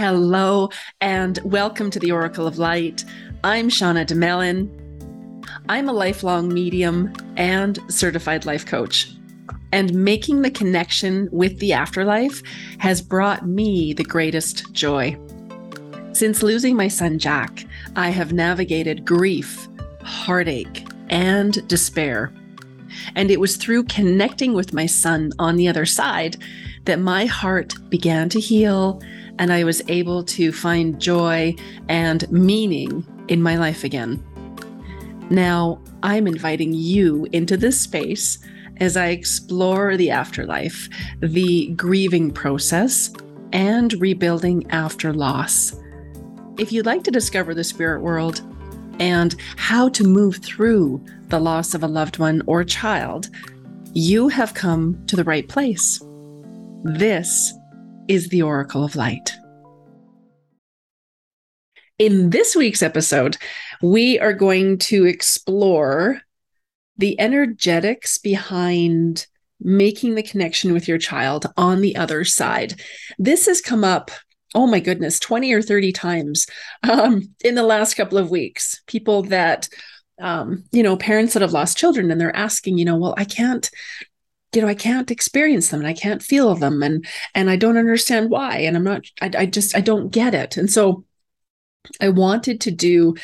Hello, and welcome to the Oracle of Light. I'm Shauna Domalain. I'm a lifelong medium and certified life coach. And making the connection with the afterlife has brought me the greatest joy. Since losing my son Jack, I have navigated grief, heartache, and despair. And it was through connecting with my son on the other side that my heart began to heal and I was able to find joy and meaning in my life again. Now, I'm inviting you into this space as I explore the afterlife, the grieving process, and rebuilding after loss. If you'd like to discover the spirit world and how to move through the loss of a loved one or child, you have come to the right place. This is the Oracle of Light. In this week's episode, we are going to explore the energetics behind making the connection with your child on the other side. This has come up, oh my goodness, 20 or 30 times um, in the last couple of weeks. People that, um, you know, parents that have lost children and they're asking, you know, well, I can't you know i can't experience them and i can't feel them and and i don't understand why and i'm not I, I just i don't get it. And so i wanted to do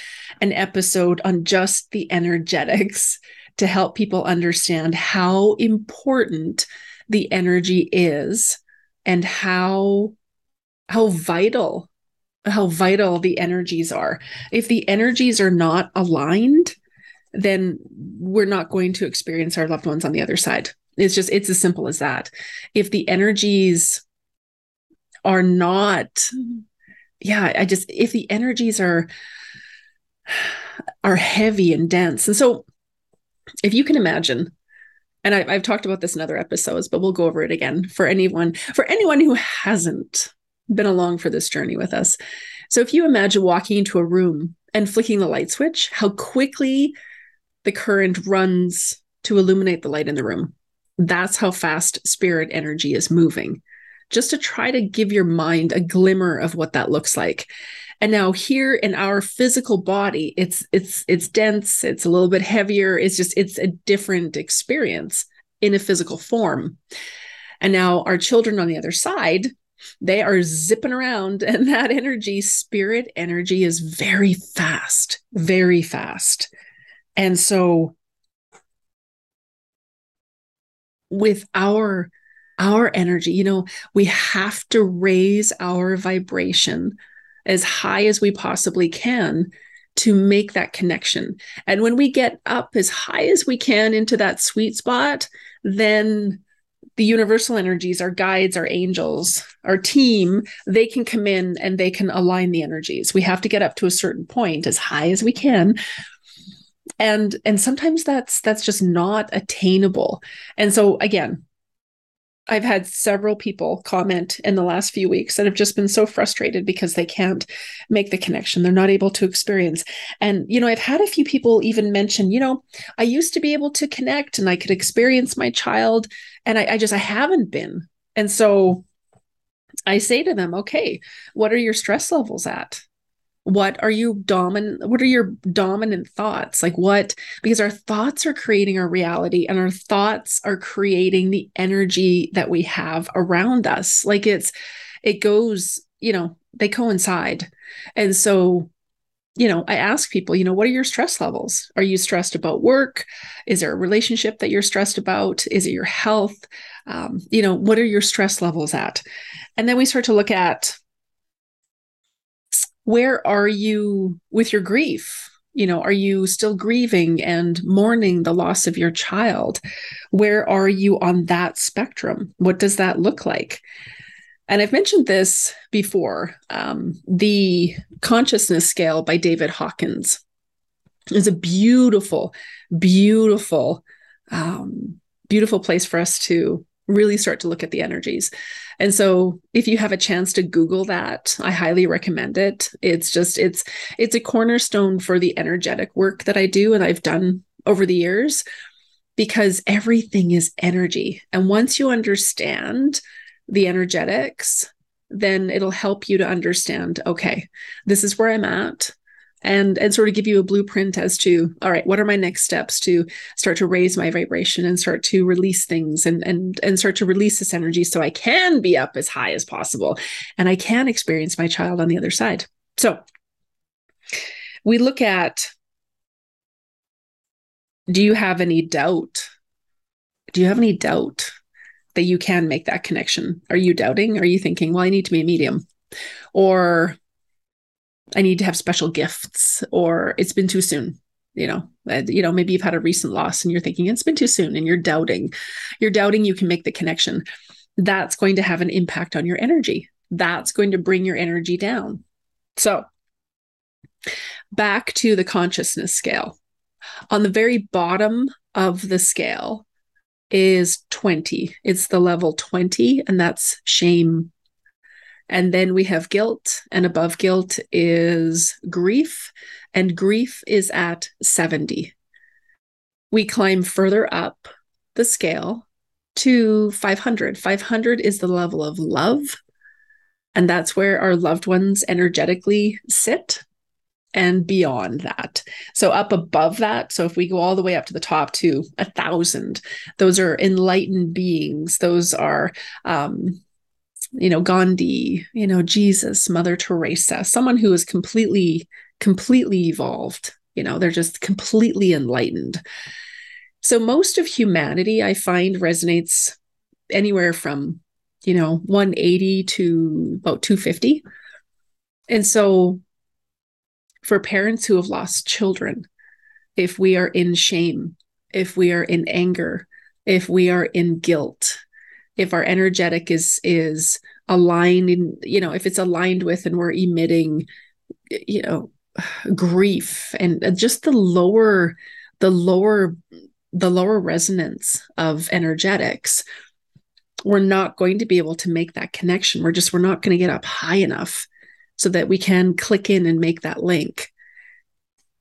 an episode on just the energetics to help people understand how important the energy is and how how vital how vital the energies are. If the energies are not aligned then we're not going to experience our loved ones on the other side it's just, it's as simple as that. If the energies are not, mm-hmm. yeah, I just, if the energies are, are heavy and dense. And so if you can imagine, and I, have talked about this in other episodes, but we'll go over it again for anyone, for anyone who hasn't been along for this journey with us. So if you imagine walking into a room and flicking the light switch, how quickly the current runs to illuminate the light in the room. That's how fast spirit energy is moving, just to try to give your mind a glimmer of what that looks like. And now here in our physical body, it's it's it's dense, it's a little bit heavier, it's just it's a different experience in a physical form. And now our children on the other side, they are zipping around and that energy, spirit energy is very fast, very fast. And so with our our energy. You know we have to raise our vibration as high as we possibly can to make that connection. And when we get up as high as we can into that sweet spot then the universal energies our guides our angels our team they can come in and they can align the energies. We have to get up to a certain point as high as we can and and sometimes that's that's just not attainable and so again I've had several people comment in the last few weeks that have just been so frustrated because they can't make the connection. They're not able to experience. And, you know, I've had a few people even mention, you know, I used to be able to connect and I could experience my child. And I, I just, I haven't been. And so I say to them, okay, what are your stress levels at? What are you dominant what are your dominant thoughts? Like what because our thoughts are creating our reality and our thoughts are creating the energy that we have around us. Like it's it goes you know they coincide. And so you know i ask people you know what are your stress levels? Are you stressed about work? Is there a relationship that you're stressed about? Is it your health? Um, you know what are your stress levels at? And then we start to look at where are you with your grief? You know, are you still grieving and mourning the loss of your child? Where are you on that spectrum? What does that look like? And I've mentioned this before. Um, the consciousness scale by David Hawkins is a beautiful, beautiful, um, beautiful place for us to really start to look at the energies. And so if you have a chance to Google that, I highly recommend it. It's just it's it's a cornerstone for the energetic work that I do and I've done over the years because everything is energy. And once you understand the energetics, then it'll help you to understand okay this is where i'm at and and sort of give you a blueprint as to all right what are my next steps to start to raise my vibration and start to release things and and and start to release this energy so i can be up as high as possible and i can experience my child on the other side. So we look at do you have any doubt? Do you have any doubt that you can make that connection? Are you doubting? Are you thinking well i need to be a medium? Or I need to have special gifts or it's been too soon. You know, uh, you know, maybe you've had a recent loss and you're thinking it's been too soon and you're doubting. You're doubting you can make the connection. That's going to have an impact on your energy. That's going to bring your energy down. So, back to the consciousness scale. On the very bottom of the scale is 20. It's the level 20, and that's shame, and then we have guilt, and above guilt is grief, and grief is at 70. We climb further up the scale to 500. 500 is the level of love, and that's where our loved ones energetically sit and beyond that. So up above that, so if we go all the way up to the top to a thousand, those are enlightened beings. Those are um, you know, Gandhi, you know, Jesus, Mother Teresa, someone who is completely, completely evolved. You know, they're just completely enlightened. So most of humanity, I find, resonates anywhere from, you know, 180 to about 250. And so for parents who have lost children, if we are in shame, if we are in anger, if we are in guilt, if our energetic is is aligned you know if it's aligned with and we're emitting you know grief and just the lower the lower the lower resonance of energetics we're not going to be able to make that connection. We're just we're not going to get up high enough so that we can click in and make that link.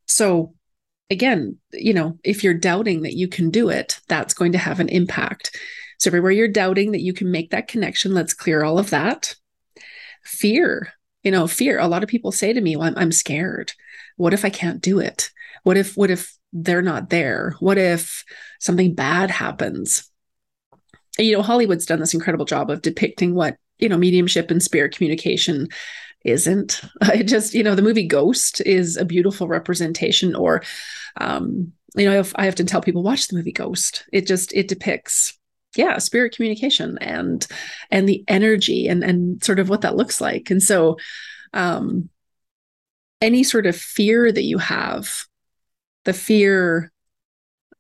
So again you know if you're doubting that you can do it that's going to have an impact so, everywhere you're doubting that you can make that connection, let's clear all of that. Fear, you know, fear. A lot of people say to me, well, I'm, I'm scared. What if I can't do it? What if, what if they're not there? What if something bad happens? And, you know, Hollywood's done this incredible job of depicting what, you know, mediumship and spirit communication isn't. It just, you know, the movie Ghost is a beautiful representation, or, um, you know, I have, I to tell people watch the movie Ghost. It just it depicts yeah spirit communication and and the energy and and sort of what that looks like. And so um any sort of fear that you have the fear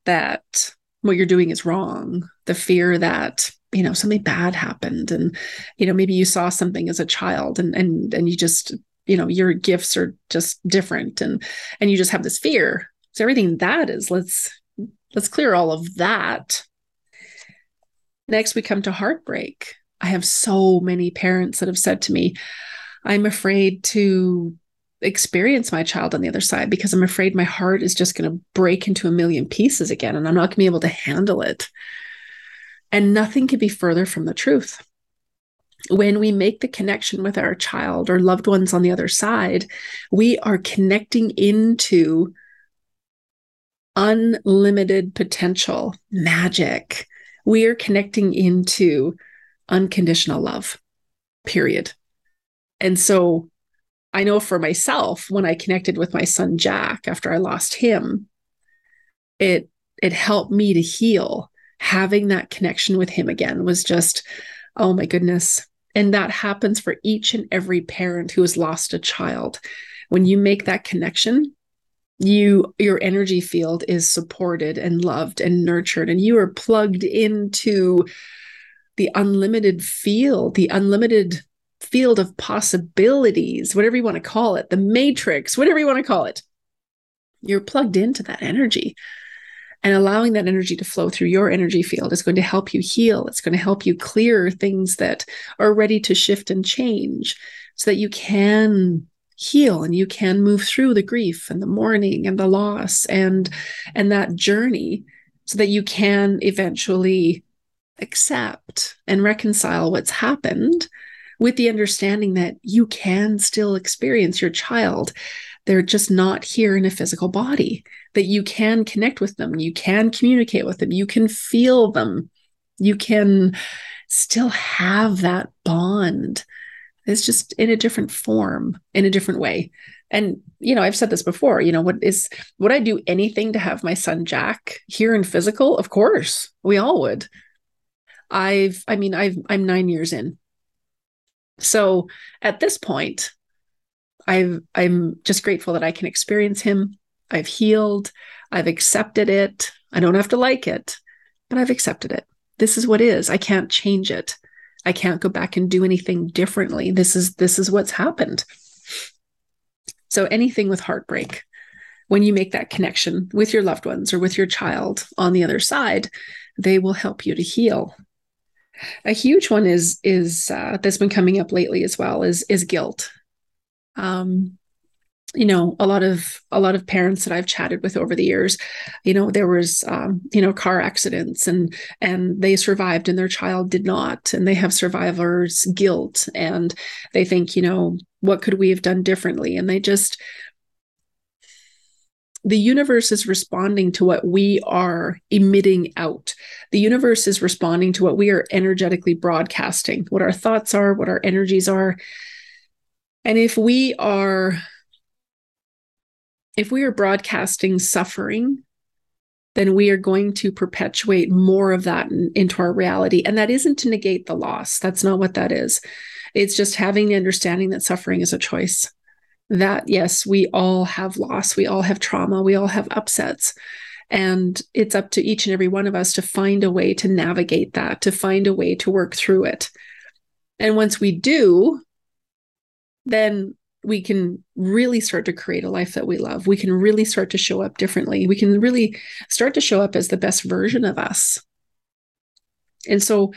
that what you're doing is wrong the fear that you know something bad happened and you know maybe you saw something as a child and and and you just you know your gifts are just different and and you just have this fear. So everything that is let's let's clear all of that Next, we come to heartbreak. I have so many parents that have said to me, I'm afraid to experience my child on the other side because I'm afraid my heart is just going to break into a million pieces again and I'm not going to be able to handle it. And nothing could be further from the truth. When we make the connection with our child or loved ones on the other side, we are connecting into unlimited potential, magic, we are connecting into unconditional love, period. And so I know for myself, when I connected with my son Jack after I lost him, it it helped me to heal. Having that connection with him again was just, oh my goodness. And that happens for each and every parent who has lost a child. When you make that connection, you your energy field is supported and loved and nurtured and you are plugged into the unlimited field the unlimited field of possibilities whatever you want to call it the matrix whatever you want to call it. You're plugged into that energy and allowing that energy to flow through your energy field is going to help you heal. It's going to help you clear things that are ready to shift and change so that you can heal and you can move through the grief and the mourning and the loss and and that journey so that you can eventually accept and reconcile what's happened with the understanding that you can still experience your child. They're just not here in a physical body, that you can connect with them, you can communicate with them, you can feel them, you can still have that bond. It's just in a different form, in a different way. And, you know, I've said this before, you know, what is, would I do anything to have my son Jack here in physical? Of course, we all would. I've, I mean, I've, I'm nine years in. So at this point, I've, I'm just grateful that I can experience him. I've healed. I've accepted it. I don't have to like it, but I've accepted it. This is what is. I can't change it. I can't go back and do anything differently. This is this is what's happened. So anything with heartbreak, when you make that connection with your loved ones or with your child on the other side, they will help you to heal. A huge one is is uh, that's been coming up lately as well is is guilt. Um, you know a lot of a lot of parents that i've chatted with over the years you know there was um, you know car accidents and and they survived and their child did not and they have survivors guilt and they think you know what could we have done differently and they just the universe is responding to what we are emitting out. The universe is responding to what we are energetically broadcasting, what our thoughts are, what our energies are. And if we are if we are broadcasting suffering, then we are going to perpetuate more of that in, into our reality. And that isn't to negate the loss. That's not what that is. It's just having the understanding that suffering is a choice. That, yes, we all have loss, we all have trauma, we all have upsets. And it's up to each and every one of us to find a way to navigate that, to find a way to work through it. And once we do, then we can really start to create a life that we love. We can really start to show up differently. We can really start to show up as the best version of us. And so,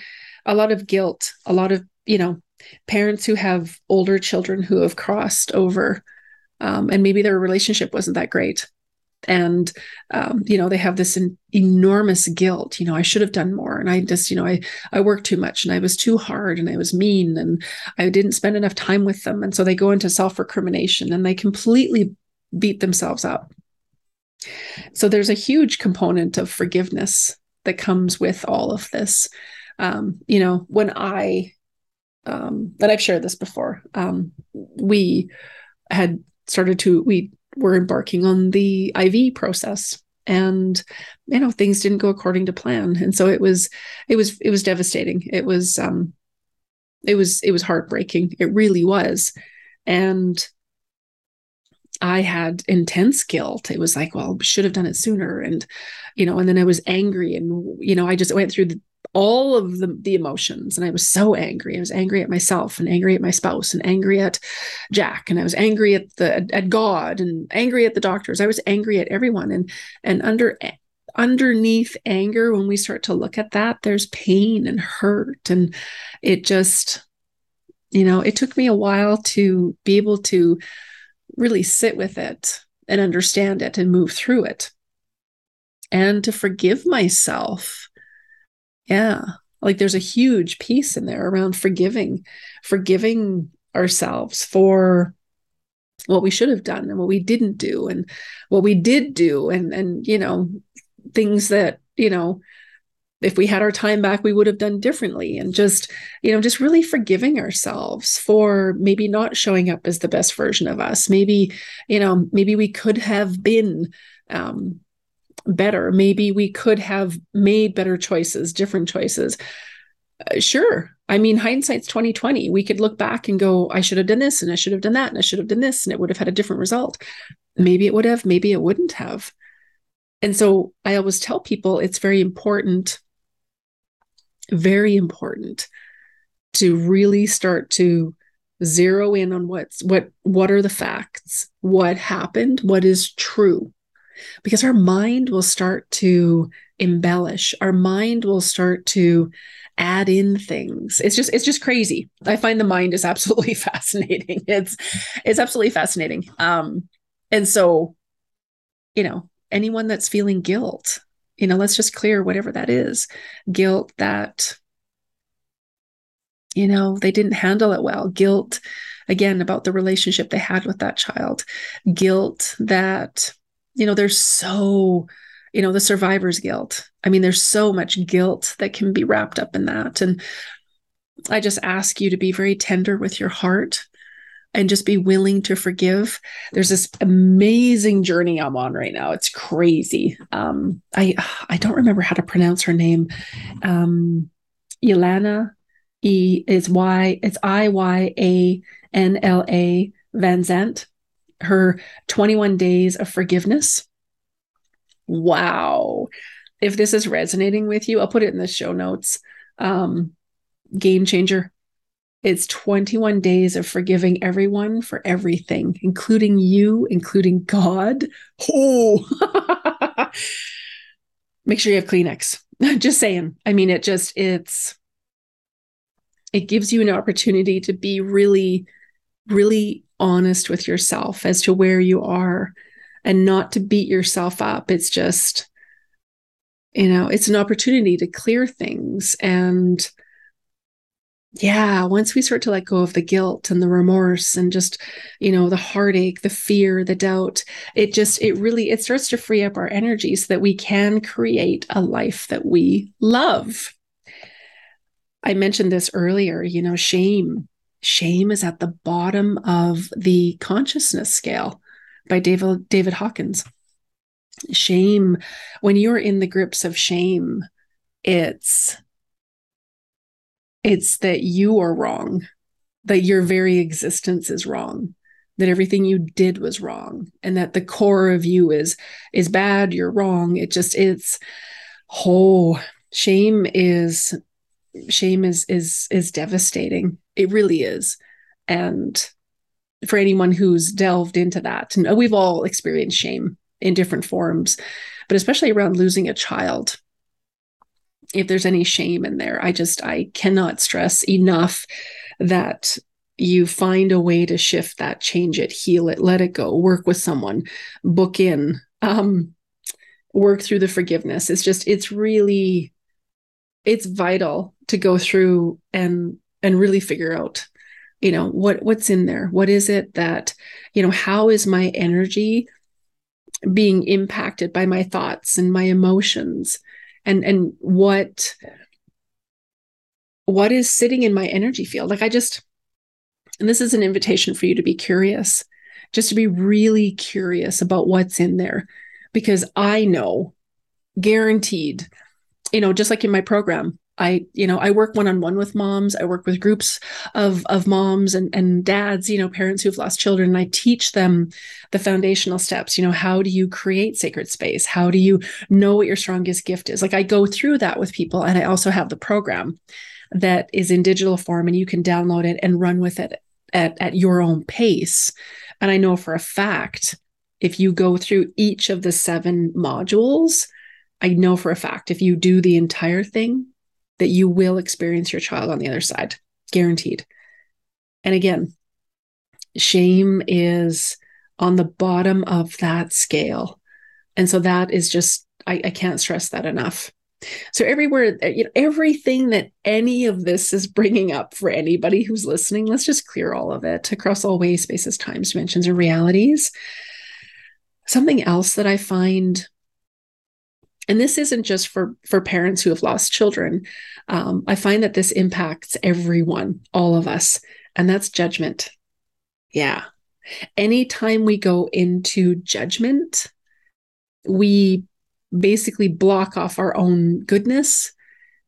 a lot of guilt, a lot of, you know, parents who have older children who have crossed over, um, and maybe their relationship wasn't that great and um, you know they have this enormous guilt you know i should have done more and i just you know i i worked too much and i was too hard and i was mean and i didn't spend enough time with them. And so they go into self-recrimination and they completely beat themselves up. So there's a huge component of forgiveness that comes with all of this. Um, you know when i um, and i've shared this before um, we had started to we were embarking on the IVF process. And you know things didn't go according to plan. And so it was it was it was devastating. It was um it was it was heartbreaking. It really was. And I had intense guilt. It was like, well, should have done it sooner. And, you know, and then I was angry and, you know, I just went through the, all of the, the emotions. And i was so angry. I was angry at myself and angry at my spouse and angry at jack. And i was angry at the at god and angry at the doctors. I was angry at everyone. And and under underneath anger when we start to look at that there's pain and hurt. And it just you know it took me a while to be able to really sit with it and understand it and move through it. And to forgive myself yeah. Like there's a huge piece in there around forgiving, forgiving ourselves for what we should have done and what we didn't do and what we did do and and you know things that you know if we had our time back we would have done differently and just you know just really forgiving ourselves for maybe not showing up as the best version of us maybe you know maybe we could have been um better. Maybe we could have made better choices, different choices. Uh, sure. I mean, hindsight's 2020. We could look back and go, I should have done this and I should have done that and I should have done this and it would have had a different result. Maybe it would have, maybe it wouldn't have. And so I always tell people it's very important, very important to really start to zero in on what's what what are the facts what happened what is true because our mind will start to embellish our mind will start to add in things it's just it's just crazy i find the mind is absolutely fascinating it's it's absolutely fascinating um and so you know anyone that's feeling guilt you know let's just clear whatever that is guilt that you know, they didn't handle it well. Guilt, again, about the relationship they had with that child. Guilt that, you know, there's so, you know, the survivor's guilt. I mean, there's so much guilt that can be wrapped up in that. And I just ask you to be very tender with your heart and just be willing to forgive. There's this amazing journey I'm on right now. It's crazy. Um, I I don't remember how to pronounce her name. Um, Ilana E is Y. It's I Y A N L A Vanzant. Her 21 days of forgiveness. Wow. If this is resonating with you, I'll put it in the show notes. Um, game changer. It's 21 days of forgiving everyone for everything, including you, including God. Oh, make sure you have Kleenex. just saying. I mean, it just, it's, it gives you an opportunity to be really, really honest with yourself as to where you are and not to beat yourself up. It's just, you know, it's an opportunity to clear things. And, yeah once we start to let go of the guilt and the remorse and just you know the heartache the fear the doubt it just it really it starts to free up our energy so that we can create a life that we love. I mentioned this earlier you know shame shame is at the bottom of the consciousness scale by david david hawkins shame when you're in the grips of shame it's it's that you are wrong, that your very existence is wrong, that everything you did was wrong, and that the core of you is is bad, you're wrong. It just it's oh, shame is shame is is is devastating. It really is. And for anyone who's delved into that, and we've all experienced shame in different forms, but especially around losing a child if there's any shame in there i just i cannot stress enough that you find a way to shift that change it heal it let it go work with someone book in um work through the forgiveness it's just it's really it's vital to go through and and really figure out you know what what's in there. What is it that you know how is my energy being impacted by my thoughts and my emotions? And and what what is sitting in my energy field? Like i just and this is an invitation for you to be curious just to be really curious about what's in there. Because i know guaranteed you know just like in my program I, you know, I work one-on-one with moms. I work with groups of of moms and, and dads, you know, parents who've lost children. And I teach them the foundational steps. You know, how do you create sacred space? How do you know what your strongest gift is? Like I go through that with people. And I also have the program that is in digital form and you can download it and run with it at, at your own pace. And I know for a fact, if you go through each of the seven modules, I know for a fact if you do the entire thing, that you will experience your child on the other side, guaranteed. And again, shame is on the bottom of that scale. And so that is just, I, I can't stress that enough. So everywhere, eh, you know, everything that any of this is bringing up for anybody who's listening, let's just clear all of it across all ways, spaces, times, dimensions, and realities. Something else that I find and this isn't just for for parents who have lost children. Um, i find that this impacts everyone all of us and that's judgment. Yeah. Anytime we go into judgment we basically block off our own goodness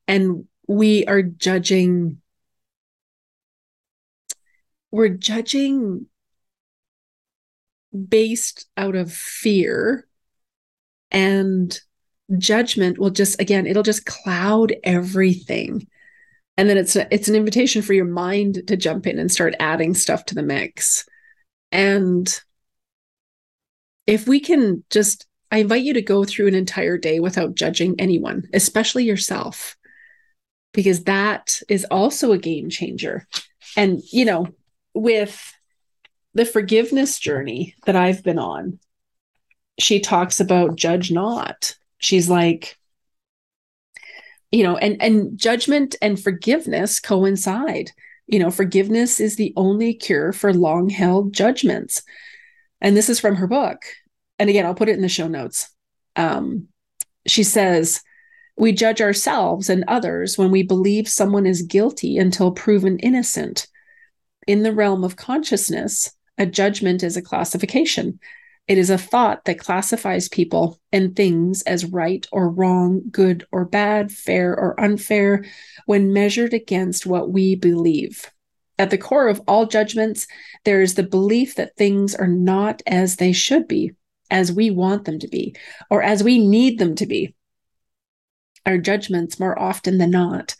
and we are judging we're judging based out of fear and judgment will just again it'll just cloud everything. And then it's a, it's an invitation for your mind to jump in and start adding stuff to the mix. And if we can just i invite you to go through an entire day without judging anyone especially yourself because that is also a game changer. And you know with the forgiveness journey that i've been on she talks about judge not she's like you know, and and judgment and forgiveness coincide. You know, forgiveness is the only cure for long-held judgments. And this is from her book. And again, I'll put it in the show notes. Um, she says, we judge ourselves and others when we believe someone is guilty until proven innocent. In the realm of consciousness, a judgment is a classification. It is a thought that classifies people and things as right or wrong, good or bad, fair or unfair, when measured against what we believe. At the core of all judgments, there is the belief that things are not as they should be, as we want them to be, or as we need them to be. Our judgments, more often than not,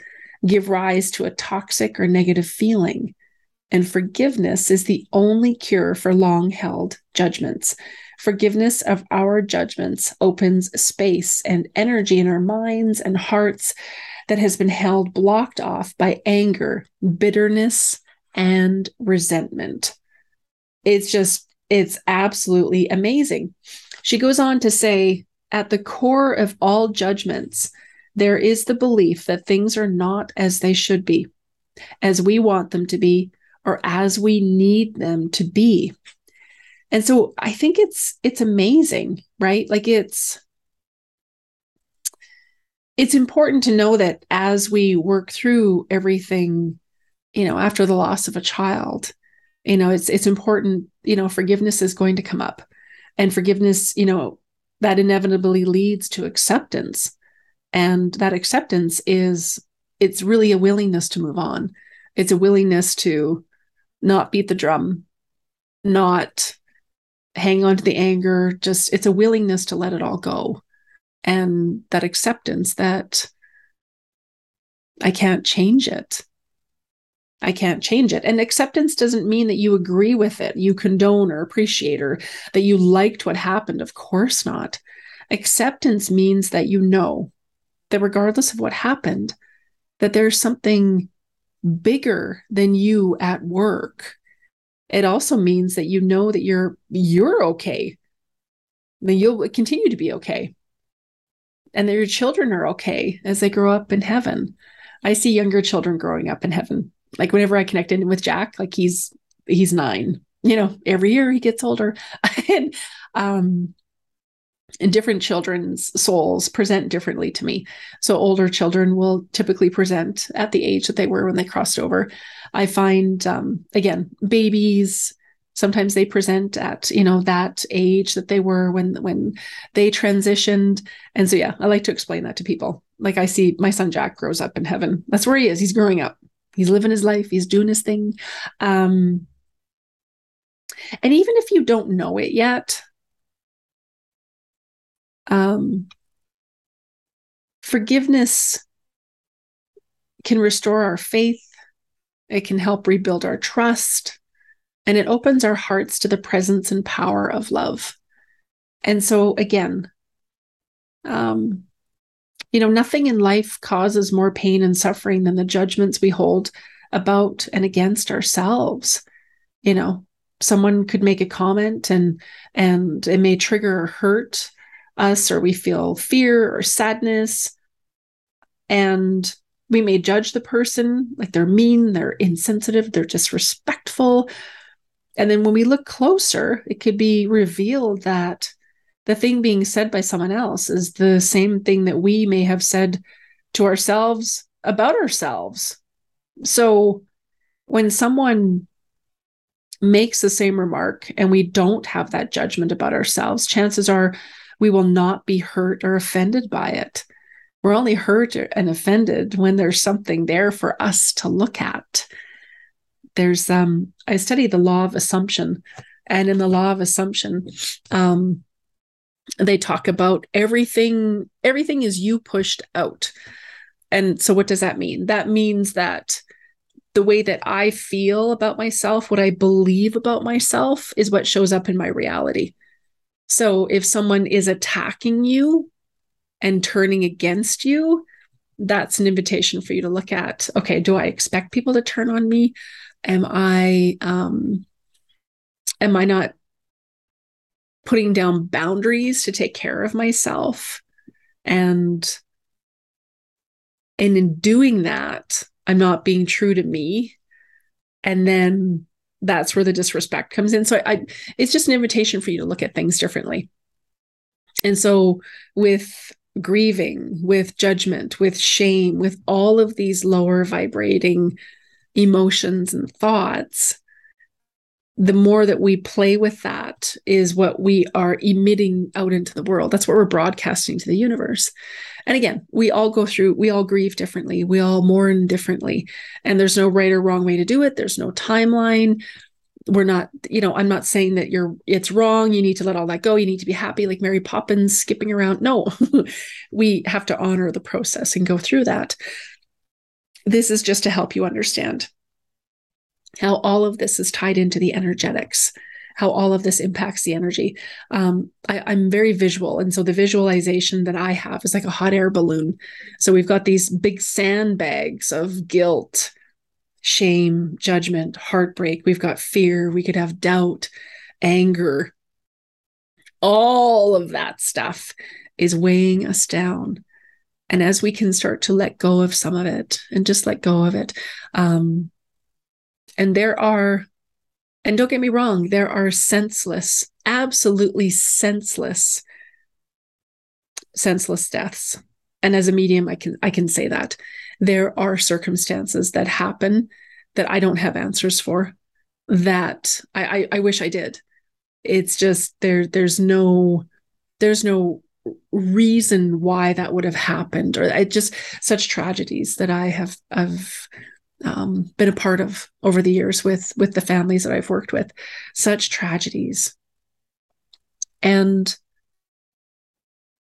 give rise to a toxic or negative feeling and forgiveness is the only cure for long held judgments. Forgiveness of our judgments opens space and energy in our minds and hearts that has been held blocked off by anger, bitterness, and resentment. It's just, it's absolutely amazing. She goes on to say, at the core of all judgments, there is the belief that things are not as they should be, as we want them to be, or as we need them to be. And so I think it's it's amazing, right? Like it's it's important to know that as we work through everything, you know, after the loss of a child, you know, it's it's important, you know, forgiveness is going to come up. And forgiveness, you know, that inevitably leads to acceptance. And that acceptance is it's really a willingness to move on. It's a willingness to not beat the drum, not hang on to the anger. Just it's a willingness to let it all go. And that acceptance that I can't change it. I can't change it. And acceptance doesn't mean that you agree with it, you condone or appreciate, or that you liked what happened. Of course not. Acceptance means that you know that regardless of what happened, that there's something bigger than you at work. It also means that you know that you're you're okay. Then you'll continue to be okay. And that your children are okay as they grow up in heaven. I see younger children growing up in heaven. Like whenever i connect in with jack like he's he's nine. You know every year he gets older. And um and different children's souls present differently to me. So older children will typically present at the age that they were when they crossed over. I find um, again babies sometimes they present at you know that age that they were when when they transitioned. And so yeah i like to explain that to people. Like i see my son jack grows up in heaven. That's where he is. He's growing up. He's living his life. He's doing his thing. Um and even if you don't know it yet um, forgiveness can restore our faith, it can help rebuild our trust, and it opens our hearts to the presence and power of love. And so, again, um, you know, nothing in life causes more pain and suffering than the judgments we hold about and against ourselves. You know, someone could make a comment and and it may trigger or hurt us or we feel fear or sadness. And we may judge the person like they're mean, they're insensitive, they're disrespectful. And then when we look closer, it could be revealed that the thing being said by someone else is the same thing that we may have said to ourselves about ourselves. So when someone makes the same remark and we don't have that judgment about ourselves, chances are we will not be hurt or offended by it. We're only hurt and offended when there's something there for us to look at. There's um I study the law of assumption and in the law of assumption um they talk about everything everything is you pushed out. And so what does that mean? That means that the way that I feel about myself, what I believe about myself is what shows up in my reality. So if someone is attacking you and turning against you, that's an invitation for you to look at okay, do I expect people to turn on me? Am I um am I not putting down boundaries to take care of myself? And And in doing that, I'm not being true to me. And then that's where the disrespect comes in. So I, it's just an invitation for you to look at things differently. And so with grieving, with judgment, with shame, with all of these lower vibrating emotions and thoughts, the more that we play with that is what we are emitting out into the world. That's what we're broadcasting to the universe. And again, we all go through, we all grieve differently, we all mourn differently. And there's no right or wrong way to do it, there's no timeline. We're not you know i'm not saying that you're it's wrong. You need to let all that go. You need to be happy like mary poppins skipping around. No we have to honor the process and go through that. This is just to help you understand how all of this is tied into the energetics how all of this impacts the energy um, I, i'm very visual and so the visualization that i have is like a hot air balloon so we've got these big sandbags of guilt shame, judgment, heartbreak. We've got fear. We could have doubt, anger. All of that stuff is weighing us down. And as we can start to let go of some of it and just let go of it. Um, and there are, and don't get me wrong, there are senseless, absolutely senseless, senseless deaths. And as a medium, I can I can say that there are circumstances that happen that I don't have answers for that I, I, I wish I did. It's just there there's no there's no reason why that would have happened or it just such tragedies that I have have um, been a part of over the years with with the families that I've worked with such tragedies and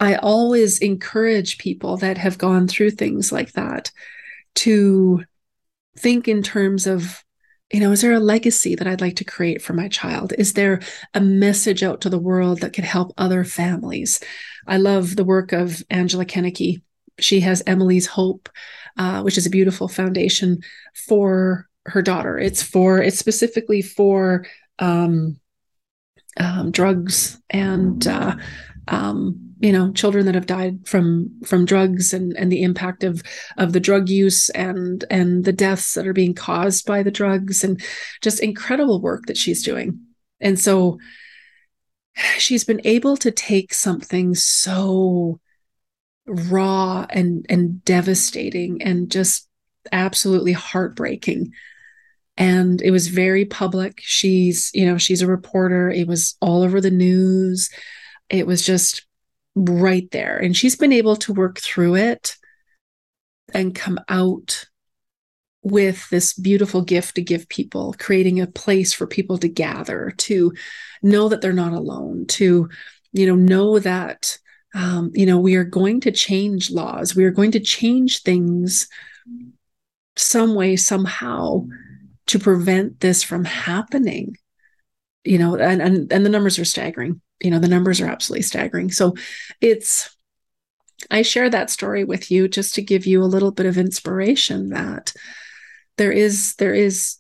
I always encourage people that have gone through things like that to think in terms of you know, is there a legacy that I'd like to create for my child? Is there a message out to the world that could help other families? I love the work of Angela Kennecke. She has Emily's Hope, uh, which is a beautiful foundation for her daughter. It's for it's specifically for um, um, drugs and uh, um, you know children that have died from from drugs and and the impact of of the drug use and and the deaths that are being caused by the drugs and just incredible work that she's doing and so she's been able to take something so raw and and devastating and just absolutely heartbreaking. And it was very public. She's you know she's a reporter. It was all over the news. It was just right there. And she's been able to work through it and come out with this beautiful gift to give people, creating a place for people to gather, to know that they're not alone, to, you know, know that, um, you know, we are going to change laws, we are going to change things some way, somehow to prevent this from happening. You know, and, and and the numbers are staggering. You know the numbers are absolutely staggering. So it's i share that story with you just to give you a little bit of inspiration that there is there is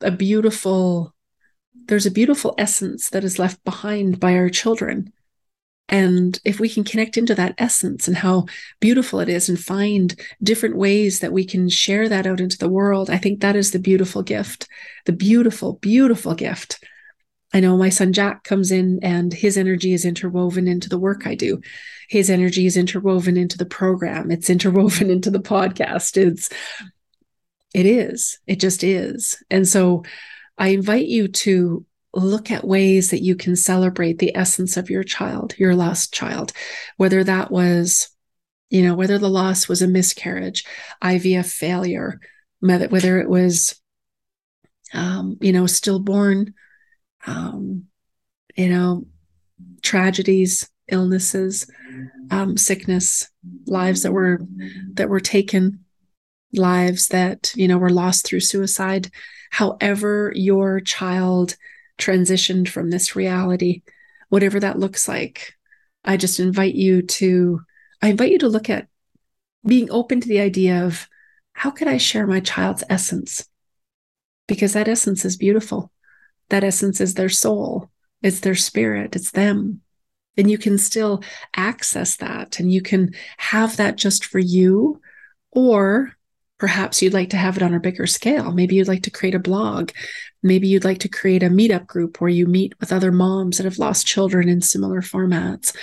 a beautiful there's a beautiful essence that is left behind by our children and if we can connect into that essence and how beautiful it is and find different ways that we can share that out into the world, I think that is the beautiful gift, the beautiful, beautiful gift I know my son Jack comes in and his energy is interwoven into the work I do. His energy is interwoven into the program. It's interwoven into the podcast. It's it is. It just is. And so I invite you to look at ways that you can celebrate the essence of your child, your lost child, whether that was, you know, whether the loss was a miscarriage, IVF failure, whether it was, um, you know, stillborn um, you know, tragedies, illnesses, um, sickness, lives that were that were taken, lives that you know were lost through suicide. However, your child transitioned from this reality, whatever that looks like, I just invite you to I invite you to look at being open to the idea of how could I share my child's essence? Because that essence is beautiful that essence is their soul, it's their spirit, it's them. And you can still access that and you can have that just for you, Or perhaps you'd like to have it on a bigger scale. Maybe you'd like to create a blog. Maybe you'd like to create a meetup group where you meet with other moms that have lost children in similar formats.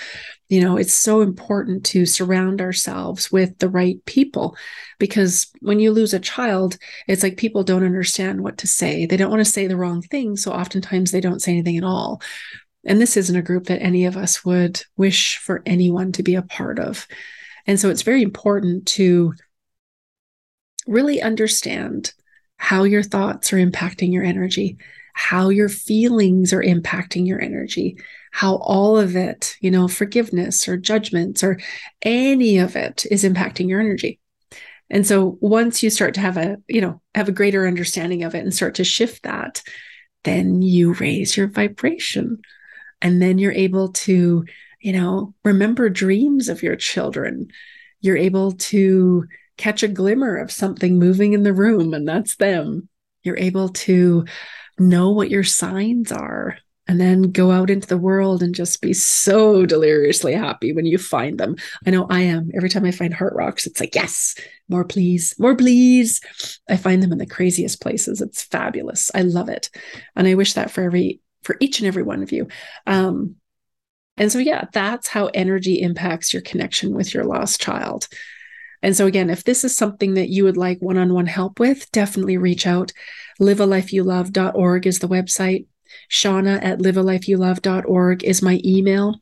You know, it's so important to surround ourselves with the right people because when you lose a child, it's like people don't understand what to say. They don't want to say the wrong thing. So oftentimes they don't say anything at all. And this isn't a group that any of us would wish for anyone to be a part of. And so it's very important to really understand how your thoughts are impacting your energy, how your feelings are impacting your energy, how all of it, you know, forgiveness or judgments or any of it is impacting your energy. And so once you start to have a, you know, have a greater understanding of it and start to shift that, then you raise your vibration. And then you're able to, you know, remember dreams of your children. You're able to catch a glimmer of something moving in the room, and that's them. You're able to know what your signs are and then go out into the world and just be so deliriously happy when you find them. I know I am. Every time I find heart rocks, it's like, yes, more please, more please. I find them in the craziest places. It's fabulous. I love it. And I wish that for every for each and every one of you. Um, and so yeah, that's how energy impacts your connection with your lost child. And so, again, if this is something that you would like one on one help with, definitely reach out. livealifeyoulove.org is the website. Shauna at livealifeyoulove.org is my email.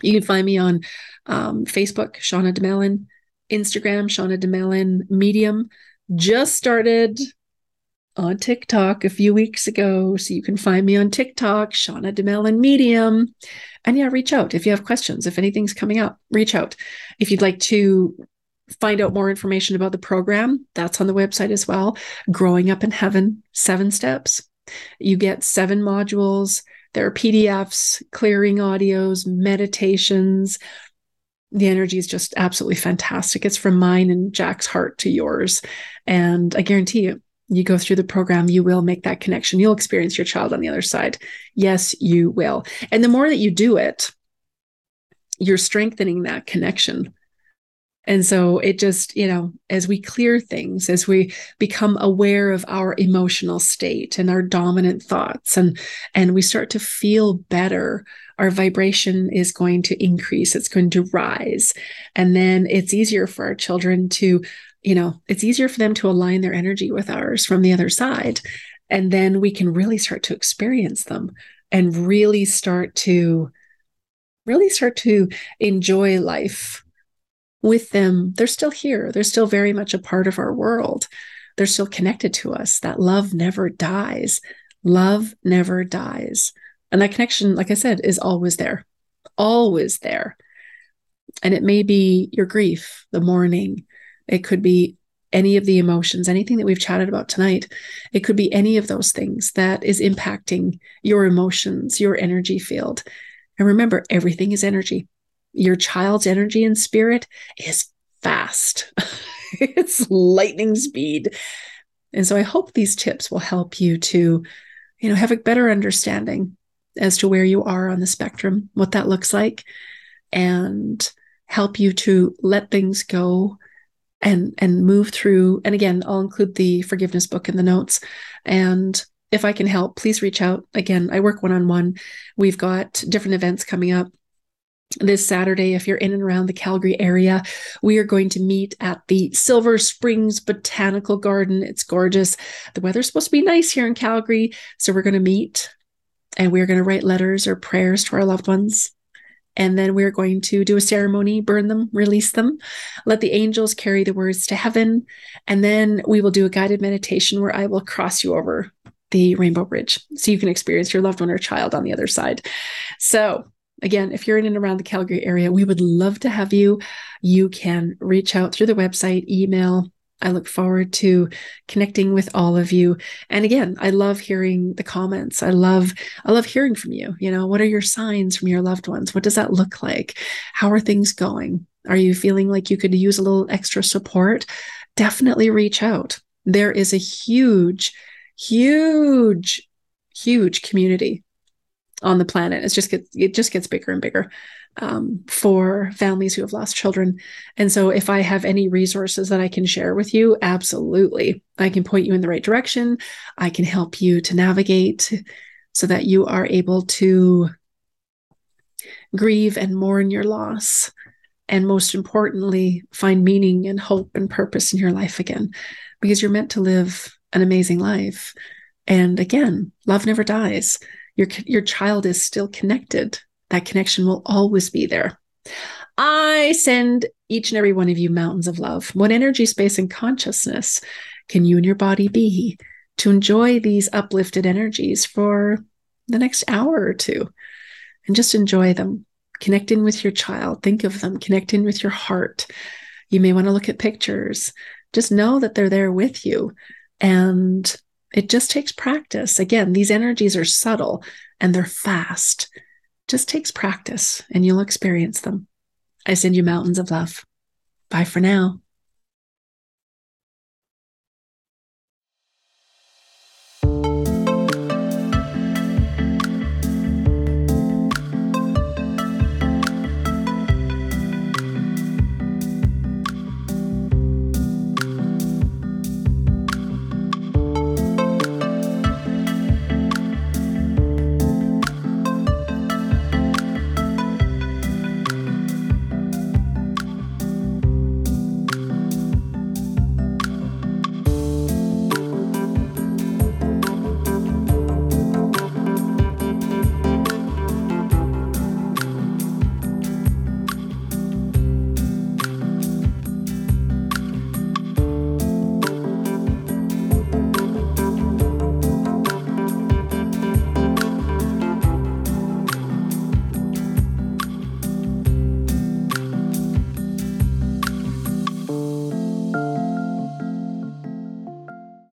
You can find me on um, Facebook, Shauna Domalain, Instagram, Shauna Domalain, Medium. Just started on TikTok a few weeks ago. So you can find me on TikTok, Shauna Domalain Medium. And yeah, reach out if you have questions. If anything's coming up, reach out. If you'd like to find out more information about the program, that's on the website as well. Growing Up in Heaven, seven steps. You get seven modules. There are PDFs, clearing audios, meditations. The energy is just absolutely fantastic. It's from mine and Jack's heart to yours. And I guarantee you, you go through the program, you will make that connection. You'll experience your child on the other side. Yes, you will. And the more that you do it, you're strengthening that connection and so it just, you know, as we clear things, as we become aware of our emotional state and our dominant thoughts and and we start to feel better, our vibration is going to increase, it's going to rise. And then it's easier for our children to, you know, it's easier for them to align their energy with ours from the other side. And then we can really start to experience them and really start to really start to enjoy life with them, they're still here. They're still very much a part of our world. They're still connected to us. That love never dies. Love never dies. And that connection, like I said, is always there, always there. And it may be your grief, the mourning. It could be any of the emotions, anything that we've chatted about tonight. It could be any of those things that is impacting your emotions, your energy field. And remember, everything is energy your child's energy and spirit is fast. it's lightning speed. And so I hope these tips will help you to, you know, have a better understanding as to where you are on the spectrum, what that looks like, and help you to let things go and and move through. And again, I'll include the forgiveness book in the notes. And if I can help, please reach out. Again, I work one on one. We've got different events coming up this Saturday, if you're in and around the Calgary area, we are going to meet at the Silver Springs Botanical Garden. It's gorgeous. The weather's supposed to be nice here in Calgary. So we're going to meet and we're going to write letters or prayers to our loved ones. And then we're going to do a ceremony, burn them, release them, let the angels carry the words to heaven. And then we will do a guided meditation where I will cross you over the Rainbow Bridge so you can experience your loved one or child on the other side. So Again, if you're in and around the Calgary area, we would love to have you. You can reach out through the website, email. I look forward to connecting with all of you. And again, I love hearing the comments. I love I love hearing from you. You know, what are your signs from your loved ones? What does that look like? How are things going? Are you feeling like you could use a little extra support? Definitely reach out. There is a huge huge huge community on the planet. It's just get, it just gets bigger and bigger um, for families who have lost children. And so, if I have any resources that I can share with you, absolutely, I can point you in the right direction. I can help you to navigate so that you are able to grieve and mourn your loss. And most importantly, find meaning and hope and purpose in your life again, because you're meant to live an amazing life. And again, love never dies. Your, your child is still connected that connection will always be there. I send each and every one of you mountains of love. What energy, space, and consciousness can you and your body be to enjoy these uplifted energies for the next hour or two and just enjoy them? Connect in with your child, think of them, connect in with your heart. You may want to look at pictures. Just know that they're there with you. And it just takes practice. Again, these energies are subtle and they're fast just takes practice and you'll experience them. I send you mountains of love. Bye for now.